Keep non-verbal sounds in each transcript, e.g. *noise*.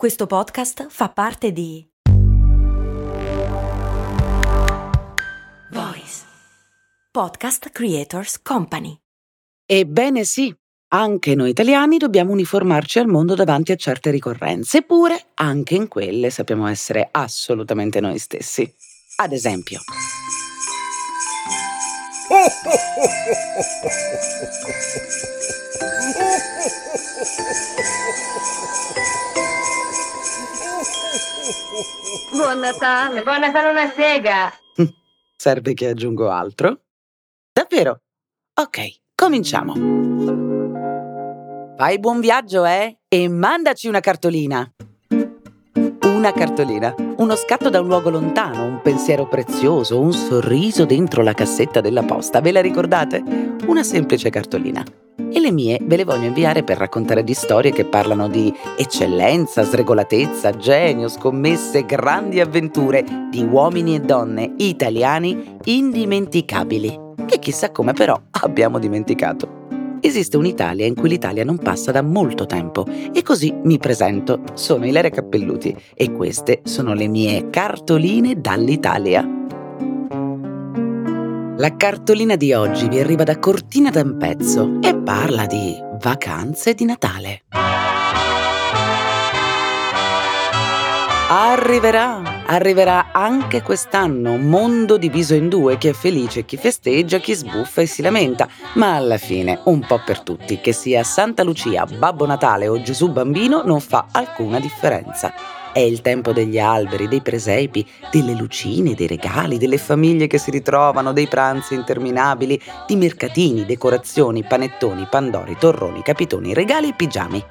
Questo podcast fa parte di Voice Podcast Creators Company. Ebbene sì, anche noi italiani dobbiamo uniformarci al mondo davanti a certe ricorrenze, eppure anche in quelle sappiamo essere assolutamente noi stessi. Ad esempio. *laughs* Buon Natale, buon Natale una sega. Serve che aggiungo altro? Davvero? Ok, cominciamo. Fai buon viaggio, eh? E mandaci una cartolina. Una cartolina, uno scatto da un luogo lontano, un pensiero prezioso, un sorriso dentro la cassetta della posta. Ve la ricordate? Una semplice cartolina. E le mie ve le voglio inviare per raccontare di storie che parlano di eccellenza, sregolatezza, genio, scommesse, grandi avventure di uomini e donne italiani indimenticabili, che chissà come però abbiamo dimenticato. Esiste un'Italia in cui l'Italia non passa da molto tempo e così mi presento. Sono Ilaria Cappelluti e queste sono le mie cartoline dall'Italia. La cartolina di oggi vi arriva da Cortina d'Ampezzo e parla di vacanze di Natale. Arriverà, arriverà anche quest'anno un mondo diviso in due, chi è felice, chi festeggia, chi sbuffa e si lamenta, ma alla fine un po' per tutti, che sia Santa Lucia, Babbo Natale o Gesù Bambino non fa alcuna differenza. È il tempo degli alberi, dei presepi, delle lucine, dei regali, delle famiglie che si ritrovano, dei pranzi interminabili, di mercatini, decorazioni, panettoni, pandori, torroni, capitoni, regali e pigiami.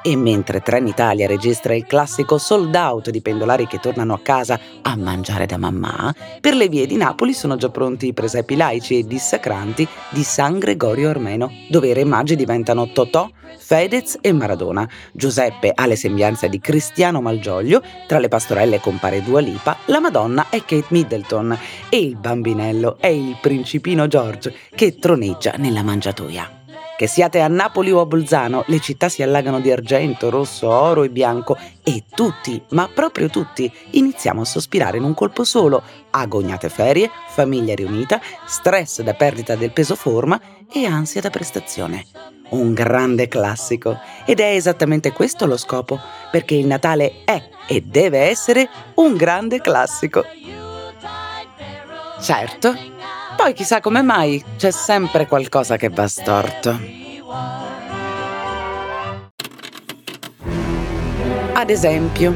E mentre Trenitalia registra il classico sold out di pendolari che tornano a casa a mangiare da mamma, per le vie di Napoli sono già pronti i presepi laici e dissacranti di San Gregorio Armeno, dove i re magi diventano Totò, Fedez e Maradona. Giuseppe ha le sembianze di Cristiano Malgioglio, tra le pastorelle compare Dua Lipa, la Madonna è Kate Middleton e il bambinello è il principino George che troneggia nella mangiatoia. Che siate a Napoli o a Bolzano, le città si allagano di argento, rosso, oro e bianco e tutti, ma proprio tutti, iniziamo a sospirare in un colpo solo, agognate ferie, famiglia riunita, stress da perdita del peso forma e ansia da prestazione. Un grande classico ed è esattamente questo lo scopo, perché il Natale è e deve essere un grande classico. Certo, poi chissà come mai c'è sempre qualcosa che va storto. Ad esempio,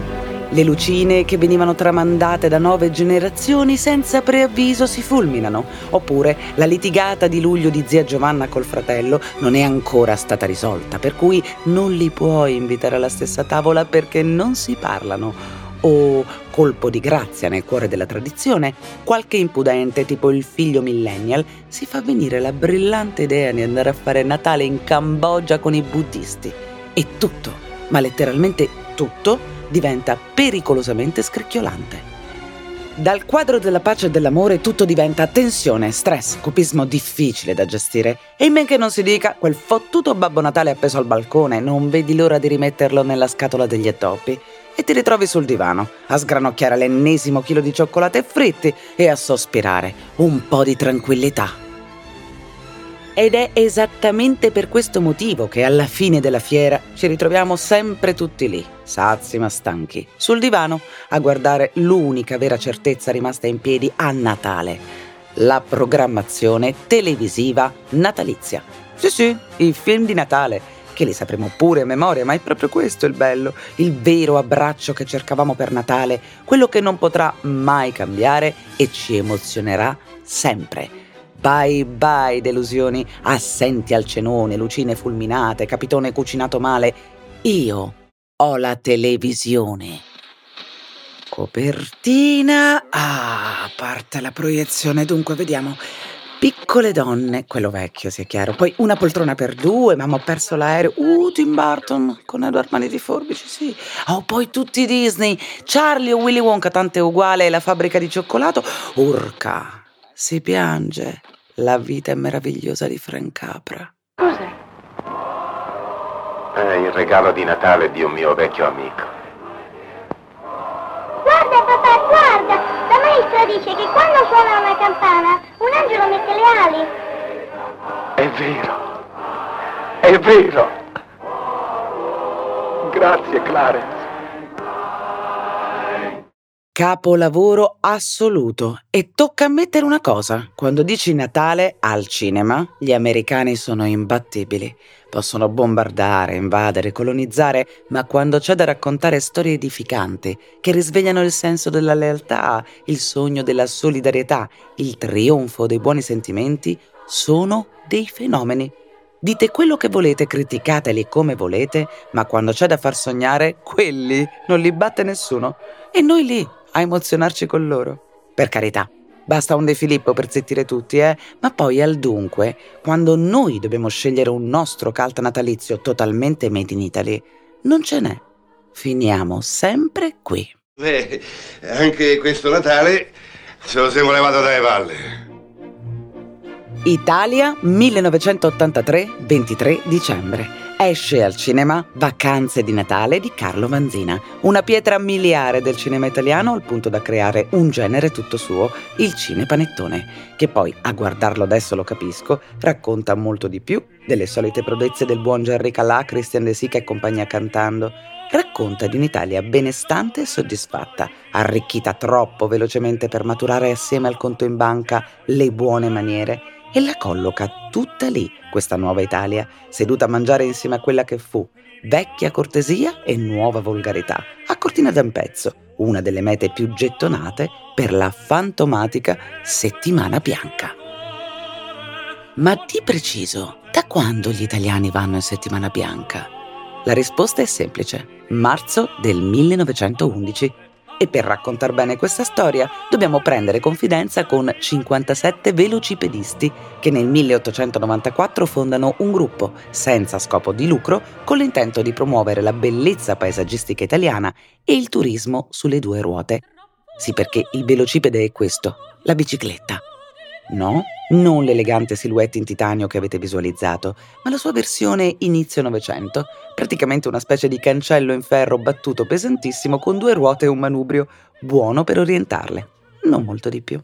le lucine che venivano tramandate da nove generazioni senza preavviso si fulminano, oppure la litigata di luglio di zia Giovanna col fratello non è ancora stata risolta, per cui non li puoi invitare alla stessa tavola perché non si parlano o colpo di grazia nel cuore della tradizione, qualche impudente tipo il figlio millennial si fa venire la brillante idea di andare a fare Natale in Cambogia con i buddisti. E tutto, ma letteralmente tutto, diventa pericolosamente scricchiolante. Dal quadro della pace e dell'amore tutto diventa tensione, stress, cupismo difficile da gestire. E in men che non si dica, quel fottuto Babbo Natale appeso al balcone, non vedi l'ora di rimetterlo nella scatola degli attoppi e ti ritrovi sul divano a sgranocchiare l'ennesimo chilo di cioccolate fritti e a sospirare un po' di tranquillità. Ed è esattamente per questo motivo che alla fine della fiera ci ritroviamo sempre tutti lì, sazi ma stanchi, sul divano a guardare l'unica vera certezza rimasta in piedi a Natale, la programmazione televisiva natalizia. Sì, sì, i film di Natale che li sapremo pure a memoria, ma è proprio questo il bello, il vero abbraccio che cercavamo per Natale, quello che non potrà mai cambiare e ci emozionerà sempre. Bye bye delusioni, assenti al cenone, lucine fulminate, capitone cucinato male. Io ho la televisione. Copertina. Ah, parte la proiezione, dunque vediamo. Piccole donne, quello vecchio, sia chiaro. Poi una poltrona per due, mamma ho perso l'aereo. Uh, Tim Burton con Edward Mani di Forbici, sì. Oh, poi tutti Disney. Charlie o Willy Wonka, tante uguale, la fabbrica di cioccolato. Urca, si piange. La vita è meravigliosa di Frank Capra. Cos'è? È il regalo di Natale di un mio vecchio amico. Dice che quando suona una campana un angelo mette le ali. È vero, è vero. Grazie Clarence. Capolavoro assoluto. E tocca ammettere una cosa, quando dici Natale al cinema, gli americani sono imbattibili. Possono bombardare, invadere, colonizzare, ma quando c'è da raccontare storie edificanti, che risvegliano il senso della lealtà, il sogno della solidarietà, il trionfo dei buoni sentimenti, sono dei fenomeni. Dite quello che volete, criticateli come volete, ma quando c'è da far sognare, quelli non li batte nessuno. E noi lì, a emozionarci con loro. Per carità, basta un De Filippo per zittire tutti, eh? Ma poi al dunque, quando noi dobbiamo scegliere un nostro cult natalizio totalmente made in Italy, non ce n'è. Finiamo sempre qui. Beh, anche questo Natale ce lo siamo levato dalle palle. Italia 1983, 23 dicembre. Esce al cinema Vacanze di Natale di Carlo Vanzina, una pietra miliare del cinema italiano al punto da creare un genere tutto suo, il cinepanettone, che poi, a guardarlo adesso lo capisco, racconta molto di più delle solite prodezze del buon Gerry Calà, Christian De Sica e compagnia cantando. Racconta di un'Italia benestante e soddisfatta, arricchita troppo velocemente per maturare assieme al conto in banca le buone maniere e la colloca tutta lì, questa nuova Italia, seduta a mangiare insieme a quella che fu, vecchia cortesia e nuova volgarità, a Cortina d'Ampezzo, una delle mete più gettonate per la fantomatica Settimana Bianca. Ma di preciso, da quando gli italiani vanno in Settimana Bianca? La risposta è semplice, marzo del 1911 e per raccontare bene questa storia dobbiamo prendere confidenza con 57 velocipedisti che nel 1894 fondano un gruppo senza scopo di lucro con l'intento di promuovere la bellezza paesaggistica italiana e il turismo sulle due ruote. Sì, perché il velocipede è questo, la bicicletta. No, non l'elegante silhouette in titanio che avete visualizzato, ma la sua versione inizio Novecento, praticamente una specie di cancello in ferro battuto pesantissimo con due ruote e un manubrio, buono per orientarle, non molto di più.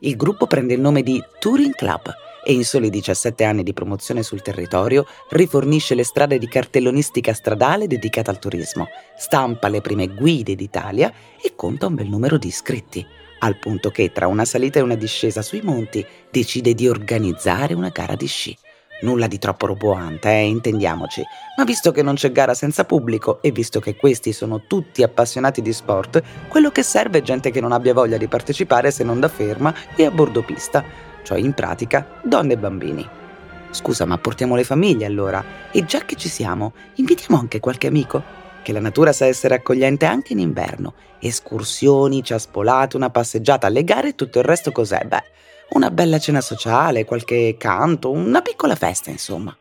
Il gruppo prende il nome di Touring Club e in soli 17 anni di promozione sul territorio rifornisce le strade di cartellonistica stradale dedicata al turismo, stampa le prime guide d'Italia e conta un bel numero di iscritti al punto che tra una salita e una discesa sui monti decide di organizzare una gara di sci. Nulla di troppo roboante, eh, intendiamoci, ma visto che non c'è gara senza pubblico e visto che questi sono tutti appassionati di sport, quello che serve è gente che non abbia voglia di partecipare se non da ferma e a bordo pista, cioè in pratica donne e bambini. Scusa, ma portiamo le famiglie allora? E già che ci siamo, invitiamo anche qualche amico? Che la natura sa essere accogliente anche in inverno. Escursioni, ciaspolate, una passeggiata alle gare e tutto il resto cos'è? Beh, una bella cena sociale, qualche canto, una piccola festa, insomma.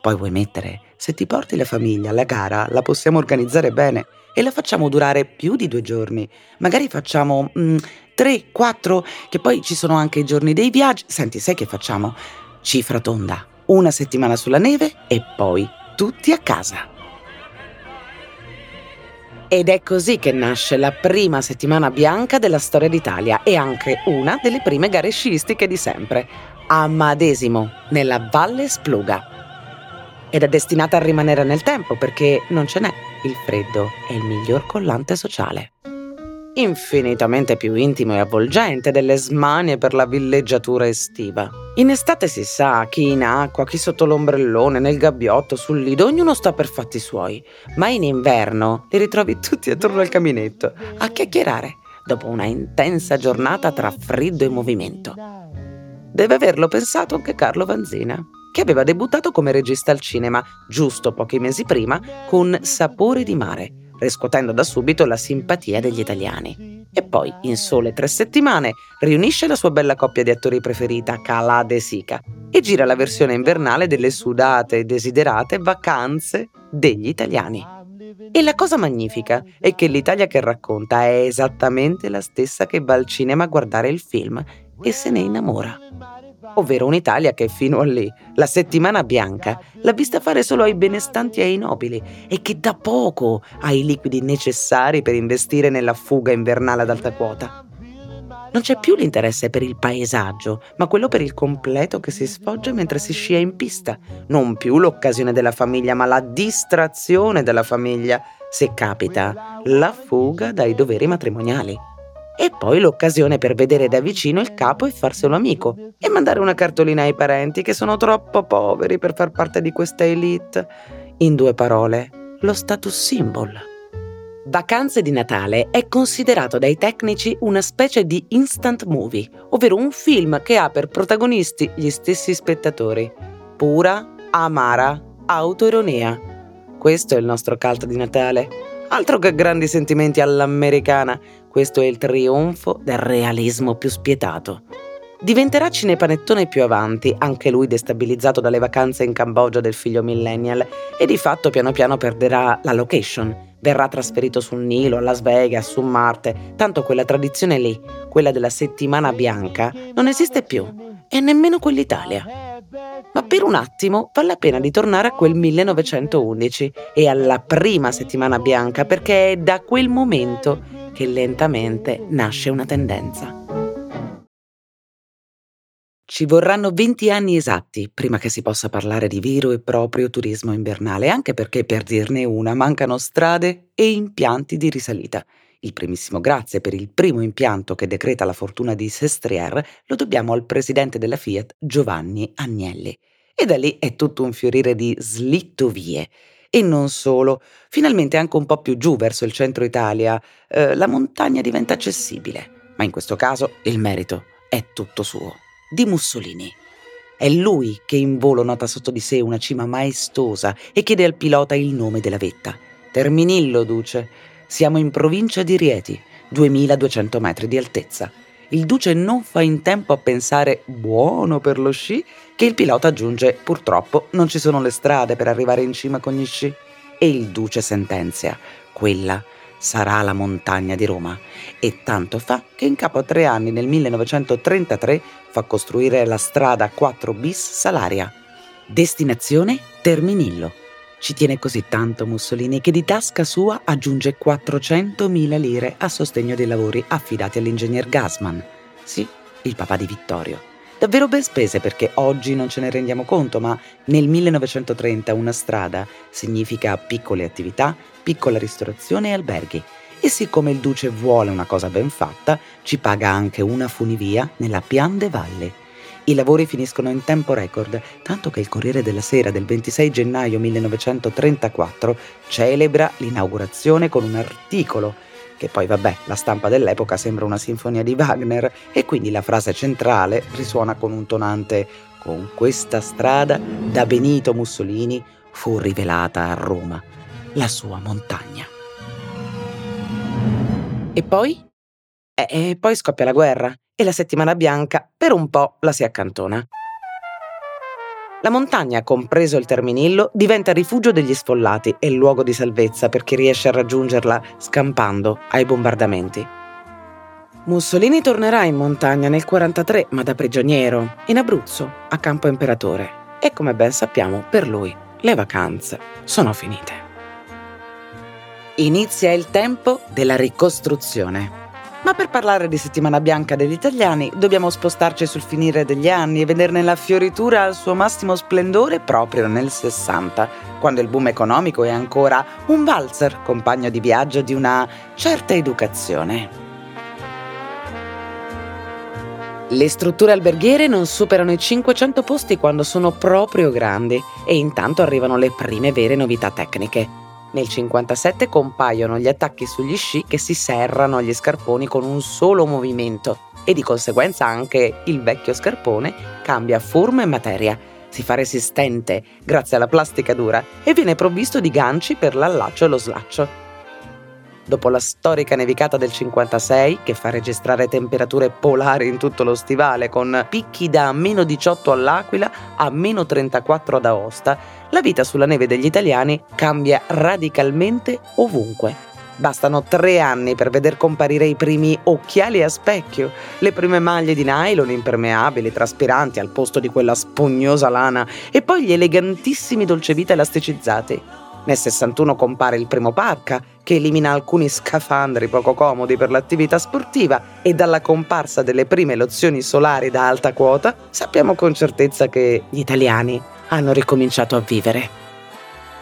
Poi vuoi mettere, se ti porti la famiglia alla gara, la possiamo organizzare bene e la facciamo durare più di due giorni. Magari facciamo mm, tre, quattro, che poi ci sono anche i giorni dei viaggi. Senti, sai che facciamo? Cifra tonda, una settimana sulla neve e poi tutti a casa. Ed è così che nasce la prima settimana bianca della storia d'Italia e anche una delle prime gare sciistiche di sempre, a Madesimo, nella Valle Spluga. Ed è destinata a rimanere nel tempo perché non ce n'è. Il freddo è il miglior collante sociale infinitamente più intimo e avvolgente delle smanie per la villeggiatura estiva. In estate si sa, chi in acqua, chi sotto l'ombrellone, nel gabbiotto, sul lido, ognuno sta per fatti suoi, ma in inverno li ritrovi tutti attorno al caminetto, a chiacchierare, dopo una intensa giornata tra freddo e movimento. Deve averlo pensato anche Carlo Vanzina, che aveva debuttato come regista al cinema giusto pochi mesi prima con Sapore di mare, riscuotendo da subito la simpatia degli italiani. E poi, in sole tre settimane, riunisce la sua bella coppia di attori preferita, Calà De Sica, e gira la versione invernale delle sudate e desiderate vacanze degli italiani. E la cosa magnifica è che l'Italia che racconta è esattamente la stessa che va al cinema a guardare il film e se ne innamora ovvero un'Italia che fino a lì, la settimana bianca, l'ha vista fare solo ai benestanti e ai nobili e che da poco ha i liquidi necessari per investire nella fuga invernale ad alta quota. Non c'è più l'interesse per il paesaggio, ma quello per il completo che si sfoggia mentre si scia in pista. Non più l'occasione della famiglia, ma la distrazione della famiglia, se capita, la fuga dai doveri matrimoniali. E poi l'occasione per vedere da vicino il capo e farselo amico e mandare una cartolina ai parenti che sono troppo poveri per far parte di questa elite. In due parole, lo status symbol. Vacanze di Natale è considerato dai tecnici una specie di instant movie, ovvero un film che ha per protagonisti gli stessi spettatori. Pura, amara, autoironia. Questo è il nostro cult di Natale. Altro che grandi sentimenti all'americana, questo è il trionfo del realismo più spietato. Diventerà cinepanettone più avanti, anche lui destabilizzato dalle vacanze in Cambogia del figlio millennial, e di fatto piano piano perderà la location verrà trasferito sul Nilo, a Las Vegas, su Marte, tanto quella tradizione lì, quella della settimana bianca, non esiste più, e nemmeno quell'Italia. Ma per un attimo vale la pena di tornare a quel 1911 e alla prima settimana bianca perché è da quel momento che lentamente nasce una tendenza. Ci vorranno 20 anni esatti prima che si possa parlare di vero e proprio turismo invernale, anche perché per dirne una mancano strade e impianti di risalita. Il primissimo grazie per il primo impianto che decreta la fortuna di Sestriere lo dobbiamo al presidente della Fiat Giovanni Agnelli. E da lì è tutto un fiorire di slittovie. E non solo, finalmente anche un po' più giù verso il centro Italia, eh, la montagna diventa accessibile. Ma in questo caso il merito è tutto suo di Mussolini. È lui che in volo nota sotto di sé una cima maestosa e chiede al pilota il nome della vetta. Terminillo, Duce. Siamo in provincia di Rieti, 2200 metri di altezza. Il Duce non fa in tempo a pensare buono per lo sci che il pilota aggiunge purtroppo non ci sono le strade per arrivare in cima con gli sci. E il Duce sentenzia, quella sarà la montagna di Roma e tanto fa che in capo a tre anni nel 1933 fa costruire la strada 4 bis Salaria. Destinazione Terminillo. Ci tiene così tanto Mussolini che di tasca sua aggiunge 400.000 lire a sostegno dei lavori affidati all'ingegner Gassman. Sì, il papà di Vittorio. Davvero ben spese perché oggi non ce ne rendiamo conto, ma nel 1930 una strada significa piccole attività, piccola ristorazione e alberghi. E siccome il duce vuole una cosa ben fatta, ci paga anche una funivia nella Pian de Valle. I lavori finiscono in tempo record, tanto che il Corriere della Sera del 26 gennaio 1934 celebra l'inaugurazione con un articolo che poi vabbè, la stampa dell'epoca sembra una sinfonia di Wagner e quindi la frase centrale risuona con un tonante con questa strada da Benito Mussolini fu rivelata a Roma la sua montagna. E poi? E, poi scoppia la guerra e la settimana bianca per un po' la si accantona. La montagna, compreso il Terminillo, diventa rifugio degli sfollati e luogo di salvezza per chi riesce a raggiungerla scampando ai bombardamenti. Mussolini tornerà in montagna nel 43, ma da prigioniero, in Abruzzo, a Campo Imperatore. E come ben sappiamo, per lui le vacanze sono finite. Inizia il tempo della ricostruzione. Ma per parlare di settimana bianca degli italiani dobbiamo spostarci sul finire degli anni e vederne la fioritura al suo massimo splendore proprio nel 60, quando il boom economico è ancora un valzer, compagno di viaggio di una certa educazione. Le strutture alberghiere non superano i 500 posti quando sono proprio grandi e intanto arrivano le prime vere novità tecniche. Nel 57 compaiono gli attacchi sugli sci che si serrano agli scarponi con un solo movimento e di conseguenza anche il vecchio scarpone cambia forma e materia, si fa resistente grazie alla plastica dura e viene provvisto di ganci per l'allaccio e lo slaccio. Dopo la storica nevicata del 56, che fa registrare temperature polari in tutto lo stivale, con picchi da meno 18 all'Aquila a meno 34 ad Aosta, la vita sulla neve degli italiani cambia radicalmente ovunque. Bastano tre anni per veder comparire i primi occhiali a specchio, le prime maglie di nylon impermeabili, traspiranti al posto di quella spugnosa lana e poi gli elegantissimi dolcevita elasticizzati. Nel 61 compare il primo Parca, che elimina alcuni scafandri poco comodi per l'attività sportiva e dalla comparsa delle prime lozioni solari da alta quota sappiamo con certezza che gli italiani hanno ricominciato a vivere.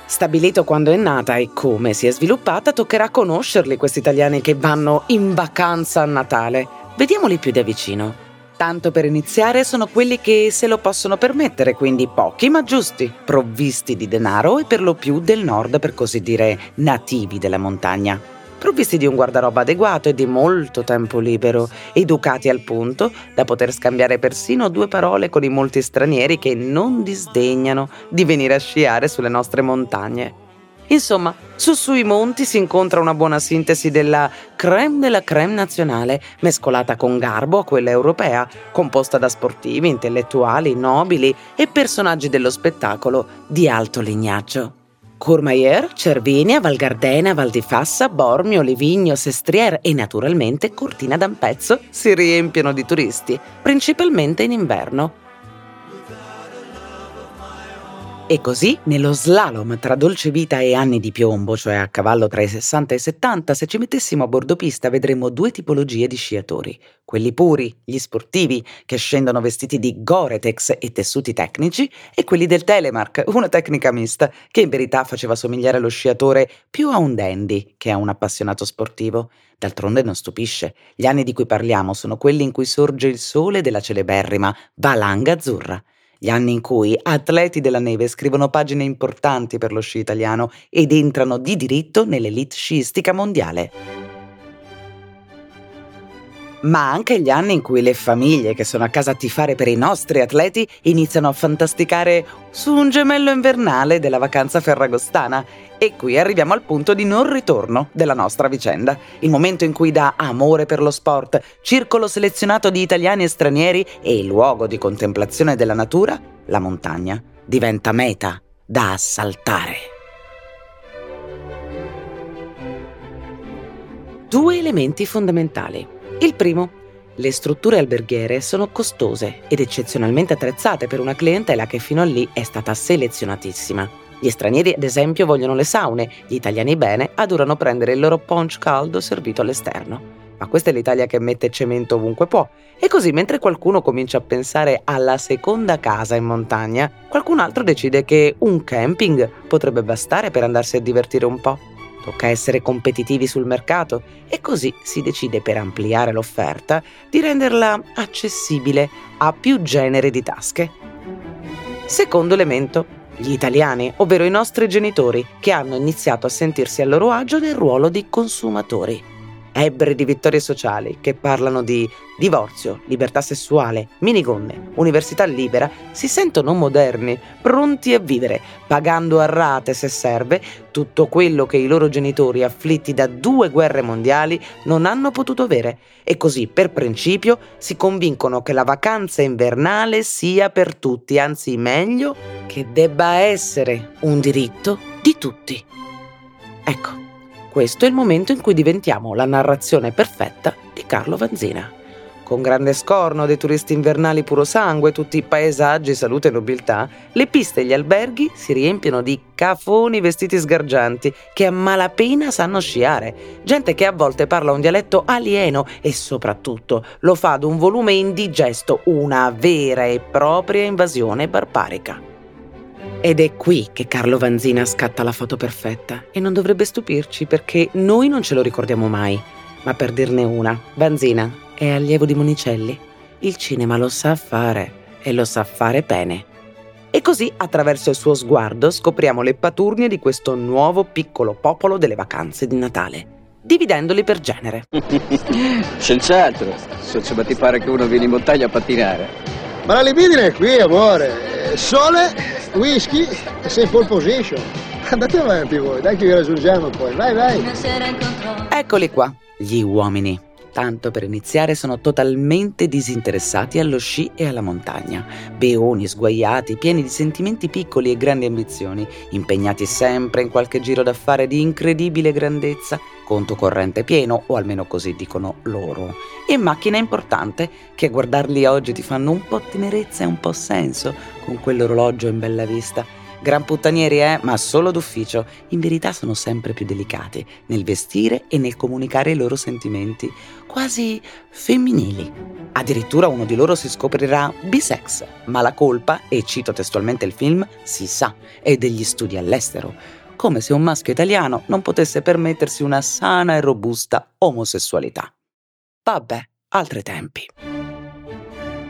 Stabilito quando è nata e come si è sviluppata, toccherà conoscerli questi italiani che vanno in vacanza a Natale. Vediamoli più da vicino. Tanto per iniziare sono quelli che se lo possono permettere, quindi pochi ma giusti, provvisti di denaro e per lo più del nord, per così dire, nativi della montagna. Provvisti di un guardaroba adeguato e di molto tempo libero, educati al punto da poter scambiare persino due parole con i molti stranieri che non disdegnano di venire a sciare sulle nostre montagne. Insomma, su sui monti si incontra una buona sintesi della crème della crème nazionale, mescolata con garbo a quella europea, composta da sportivi, intellettuali, nobili e personaggi dello spettacolo di alto lignaggio. Courmayeur, Cervinia, Val Gardena, Val di Fassa, Bormio, Livigno, Sestriere e naturalmente Cortina d'Ampezzo si riempiono di turisti, principalmente in inverno. E così, nello slalom tra dolce vita e anni di piombo, cioè a cavallo tra i 60 e i 70, se ci mettessimo a bordo pista vedremmo due tipologie di sciatori. Quelli puri, gli sportivi, che scendono vestiti di Gore-Tex e tessuti tecnici, e quelli del Telemark, una tecnica mista, che in verità faceva somigliare lo sciatore più a un dandy che a un appassionato sportivo. D'altronde non stupisce, gli anni di cui parliamo sono quelli in cui sorge il sole della celeberrima Valanga Azzurra gli anni in cui atleti della neve scrivono pagine importanti per lo sci italiano ed entrano di diritto nell'elite sciistica mondiale ma anche gli anni in cui le famiglie che sono a casa a tifare per i nostri atleti iniziano a fantasticare su un gemello invernale della vacanza ferragostana. E qui arriviamo al punto di non ritorno della nostra vicenda, il momento in cui da amore per lo sport, circolo selezionato di italiani e stranieri e luogo di contemplazione della natura, la montagna diventa meta da assaltare. Due elementi fondamentali il primo, le strutture alberghiere sono costose ed eccezionalmente attrezzate per una clientela che fino a lì è stata selezionatissima. Gli stranieri, ad esempio, vogliono le saune, gli italiani bene adorano prendere il loro punch caldo servito all'esterno. Ma questa è l'Italia che mette cemento ovunque può. E così, mentre qualcuno comincia a pensare alla seconda casa in montagna, qualcun altro decide che un camping potrebbe bastare per andarsi a divertire un po'. Tocca essere competitivi sul mercato e così si decide per ampliare l'offerta di renderla accessibile a più generi di tasche. Secondo elemento, gli italiani, ovvero i nostri genitori, che hanno iniziato a sentirsi a loro agio nel ruolo di consumatori ebbre di vittorie sociali che parlano di divorzio, libertà sessuale, minigonne, università libera, si sentono moderni, pronti a vivere, pagando a rate se serve tutto quello che i loro genitori afflitti da due guerre mondiali non hanno potuto avere e così per principio si convincono che la vacanza invernale sia per tutti, anzi meglio che debba essere un diritto di tutti. Ecco, questo è il momento in cui diventiamo la narrazione perfetta di Carlo Vanzina. Con grande scorno dei turisti invernali puro sangue, tutti i paesaggi, salute e nobiltà, le piste e gli alberghi si riempiono di cafoni vestiti sgargianti che a malapena sanno sciare, gente che a volte parla un dialetto alieno e soprattutto lo fa ad un volume indigesto, una vera e propria invasione barbarica. Ed è qui che Carlo Vanzina scatta la foto perfetta e non dovrebbe stupirci perché noi non ce lo ricordiamo mai. Ma per dirne una, Vanzina è allievo di Monicelli. Il cinema lo sa fare e lo sa fare bene. E così, attraverso il suo sguardo, scopriamo le paturnie di questo nuovo piccolo popolo delle vacanze di Natale, dividendoli per genere. *laughs* Senz'altro, se ti pare che uno viene in montagna a pattinare. Ma la libidine è qui, amore. Sole whisky e sei in pole position. *laughs* Andate avanti voi, dai che vi raggiungiamo poi, vai vai. Eccoli qua, gli uomini. Tanto per iniziare sono totalmente disinteressati allo sci e alla montagna. Beoni, sguaiati, pieni di sentimenti piccoli e grandi ambizioni, impegnati sempre in qualche giro d'affare di incredibile grandezza, conto corrente pieno, o almeno così dicono loro. E macchina importante, che a guardarli oggi ti fanno un po' tenerezza e un po' senso, con quell'orologio in bella vista Gran puttanieri, eh, ma solo d'ufficio. In verità sono sempre più delicati nel vestire e nel comunicare i loro sentimenti, quasi femminili. Addirittura uno di loro si scoprirà bisex, ma la colpa, e cito testualmente il film, si sa, è degli studi all'estero. Come se un maschio italiano non potesse permettersi una sana e robusta omosessualità. Vabbè, altri tempi.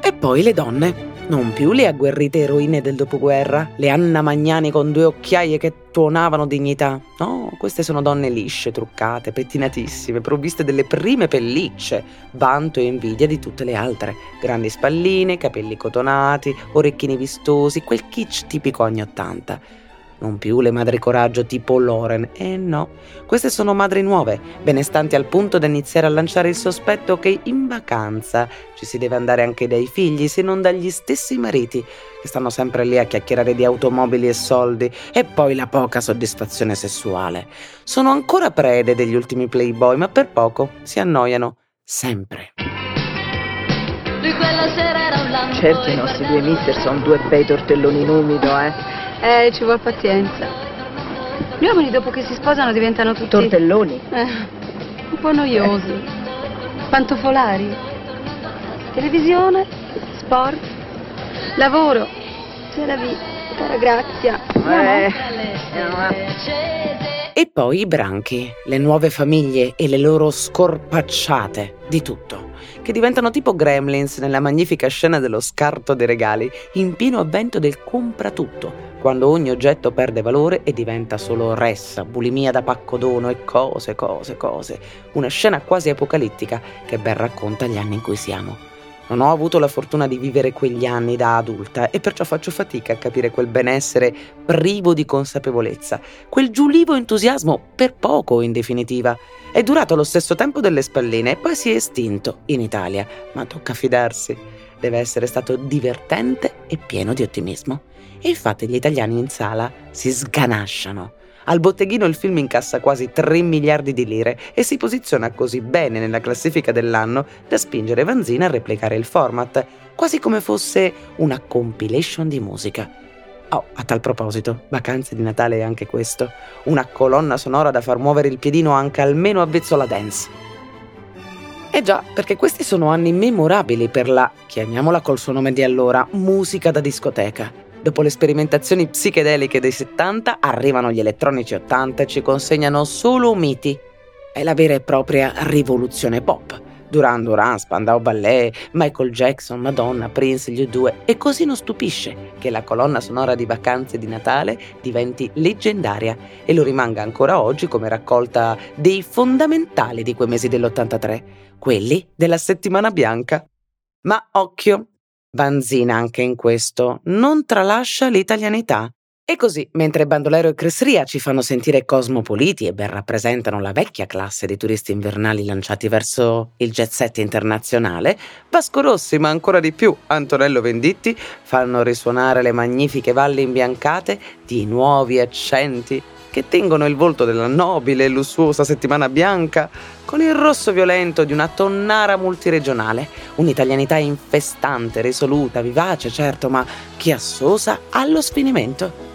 E poi le donne. Non più le agguerrite eroine del dopoguerra, le Anna Magnani con due occhiaie che tuonavano dignità. No, queste sono donne lisce, truccate, pettinatissime, provviste delle prime pellicce, vanto e invidia di tutte le altre. Grandi spalline, capelli cotonati, orecchini vistosi, quel kitsch tipico anni Ottanta non più le madri coraggio tipo Loren, e eh no, queste sono madri nuove, benestanti al punto da iniziare a lanciare il sospetto che in vacanza ci si deve andare anche dai figli, se non dagli stessi mariti, che stanno sempre lì a chiacchierare di automobili e soldi, e poi la poca soddisfazione sessuale. Sono ancora prede degli ultimi playboy, ma per poco si annoiano, sempre. Certo i nostri due mister sono due bei tortelloni in umido, eh. Eh, ci vuole pazienza. Gli uomini dopo che si sposano diventano tutti... Tortelloni? Eh, un po' noiosi. Pantofolari. Televisione, sport, lavoro. C'è la vita, cara grazia. Eh. E poi i branchi, le nuove famiglie e le loro scorpacciate di tutto che diventano tipo gremlins nella magnifica scena dello scarto dei regali, in pieno avvento del compra tutto, quando ogni oggetto perde valore e diventa solo ressa, bulimia da pacco dono e cose, cose, cose. Una scena quasi apocalittica che ben racconta gli anni in cui siamo. Non ho avuto la fortuna di vivere quegli anni da adulta e perciò faccio fatica a capire quel benessere privo di consapevolezza, quel giulivo entusiasmo per poco in definitiva. È durato lo stesso tempo delle spalline e poi si è estinto in Italia, ma tocca fidarsi. Deve essere stato divertente e pieno di ottimismo. E infatti gli italiani in sala si sganasciano al botteghino il film incassa quasi 3 miliardi di lire e si posiziona così bene nella classifica dell'anno da spingere Vanzina a replicare il format, quasi come fosse una compilation di musica. Oh, a tal proposito, Vacanze di Natale è anche questo, una colonna sonora da far muovere il piedino anche almeno avvezzo alla dance. Eh già, perché questi sono anni memorabili per la, chiamiamola col suo nome di allora, musica da discoteca. Dopo le sperimentazioni psichedeliche dei 70 arrivano gli elettronici 80 e ci consegnano solo miti. È la vera e propria rivoluzione pop. Duran Duran, Spandau Ballet, Michael Jackson, Madonna, Prince, gli U2 e così non stupisce che la colonna sonora di vacanze di Natale diventi leggendaria e lo rimanga ancora oggi come raccolta dei fondamentali di quei mesi dell'83, quelli della settimana bianca. Ma occhio, Vanzina anche in questo non tralascia l'italianità. E così, mentre Bandolero e Cresria ci fanno sentire cosmopoliti e ben rappresentano la vecchia classe di turisti invernali lanciati verso il jet set internazionale, Vasco Rossi, ma ancora di più Antonello Venditti, fanno risuonare le magnifiche valli imbiancate di nuovi accenti che tengono il volto della nobile e lussuosa settimana bianca con il rosso violento di una tonnara multiregionale, un'italianità infestante, risoluta, vivace, certo, ma chiassosa allo sfinimento.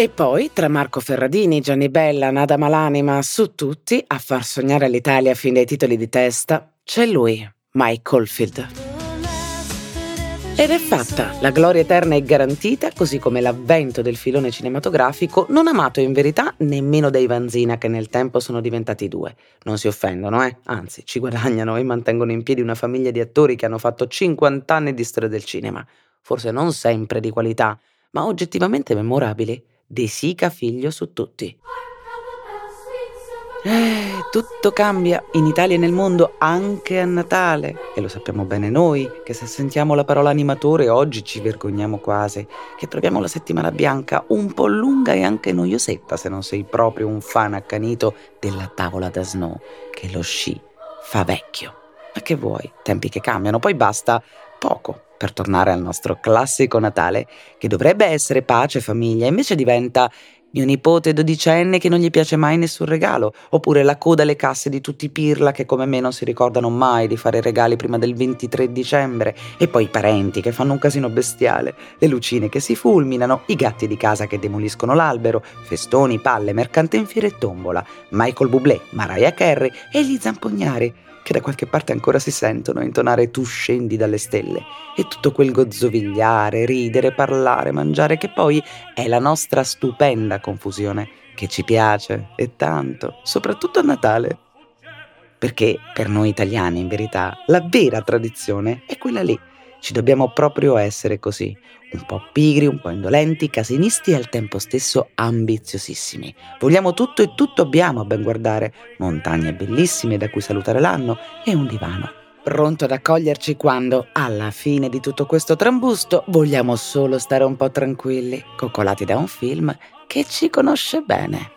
E poi, tra Marco Ferradini, Gianni Bella, Nada Malanima, su tutti, a far sognare l'Italia fin dai titoli di testa, c'è lui, Mike Caulfield. Ed è fatta, la gloria eterna è garantita, così come l'avvento del filone cinematografico, non amato in verità nemmeno dai Vanzina che nel tempo sono diventati due. Non si offendono, eh? Anzi, ci guadagnano e mantengono in piedi una famiglia di attori che hanno fatto 50 anni di storia del cinema. Forse non sempre di qualità, ma oggettivamente memorabili. De Sica figlio su tutti. Eh, tutto cambia in Italia e nel mondo anche a Natale. E lo sappiamo bene noi, che se sentiamo la parola animatore oggi ci vergogniamo quasi, che troviamo la settimana bianca un po' lunga e anche noiosetta se non sei proprio un fan accanito della tavola da snow, che lo sci fa vecchio. Ma che vuoi? Tempi che cambiano, poi basta poco per tornare al nostro classico Natale, che dovrebbe essere pace e famiglia, invece diventa mio nipote dodicenne che non gli piace mai nessun regalo, oppure la coda alle casse di tutti i pirla che come me non si ricordano mai di fare regali prima del 23 dicembre, e poi i parenti che fanno un casino bestiale, le lucine che si fulminano, i gatti di casa che demoliscono l'albero, festoni, palle, mercante in fiera e tombola, Michael Bublé, Mariah Carey e gli zampognari che da qualche parte ancora si sentono intonare tu scendi dalle stelle e tutto quel gozzovigliare, ridere, parlare, mangiare che poi è la nostra stupenda confusione che ci piace e tanto, soprattutto a Natale. Perché per noi italiani, in verità, la vera tradizione è quella lì. Ci dobbiamo proprio essere così, un po' pigri, un po' indolenti, casinisti e al tempo stesso ambiziosissimi. Vogliamo tutto e tutto abbiamo a ben guardare, montagne bellissime da cui salutare l'anno e un divano. Pronto ad accoglierci quando, alla fine di tutto questo trambusto, vogliamo solo stare un po' tranquilli, coccolati da un film che ci conosce bene,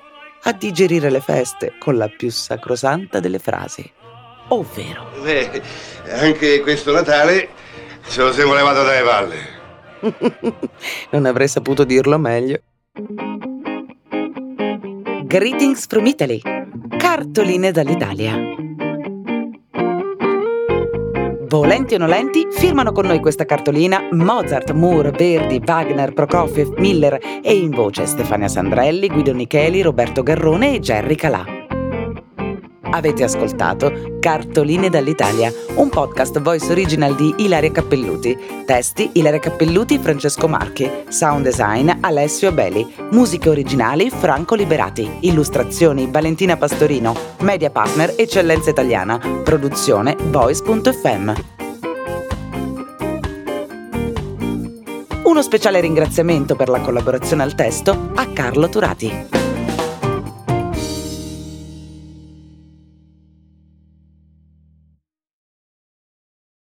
a digerire le feste con la più sacrosanta delle frasi, ovvero... Beh, anche questo Natale ce lo siamo levato dalle palle. *laughs* non avrei saputo dirlo meglio. Greetings from Italy. Cartoline dall'Italia. Volenti o nolenti, firmano con noi questa cartolina Mozart, Moore, Verdi, Wagner, Prokofiev, Miller e in voce Stefania Sandrelli, Guido Nicheli, Roberto Garrone e Jerry Calà. Avete ascoltato Cartoline dall'Italia, un podcast voice original di Ilaria Cappelluti. Testi Ilaria Cappelluti Francesco Marchi. Sound design Alessio Belli. Musiche originali Franco Liberati. Illustrazioni Valentina Pastorino. Media partner Eccellenza Italiana. Produzione voice.fm. Uno speciale ringraziamento per la collaborazione al testo a Carlo Turati.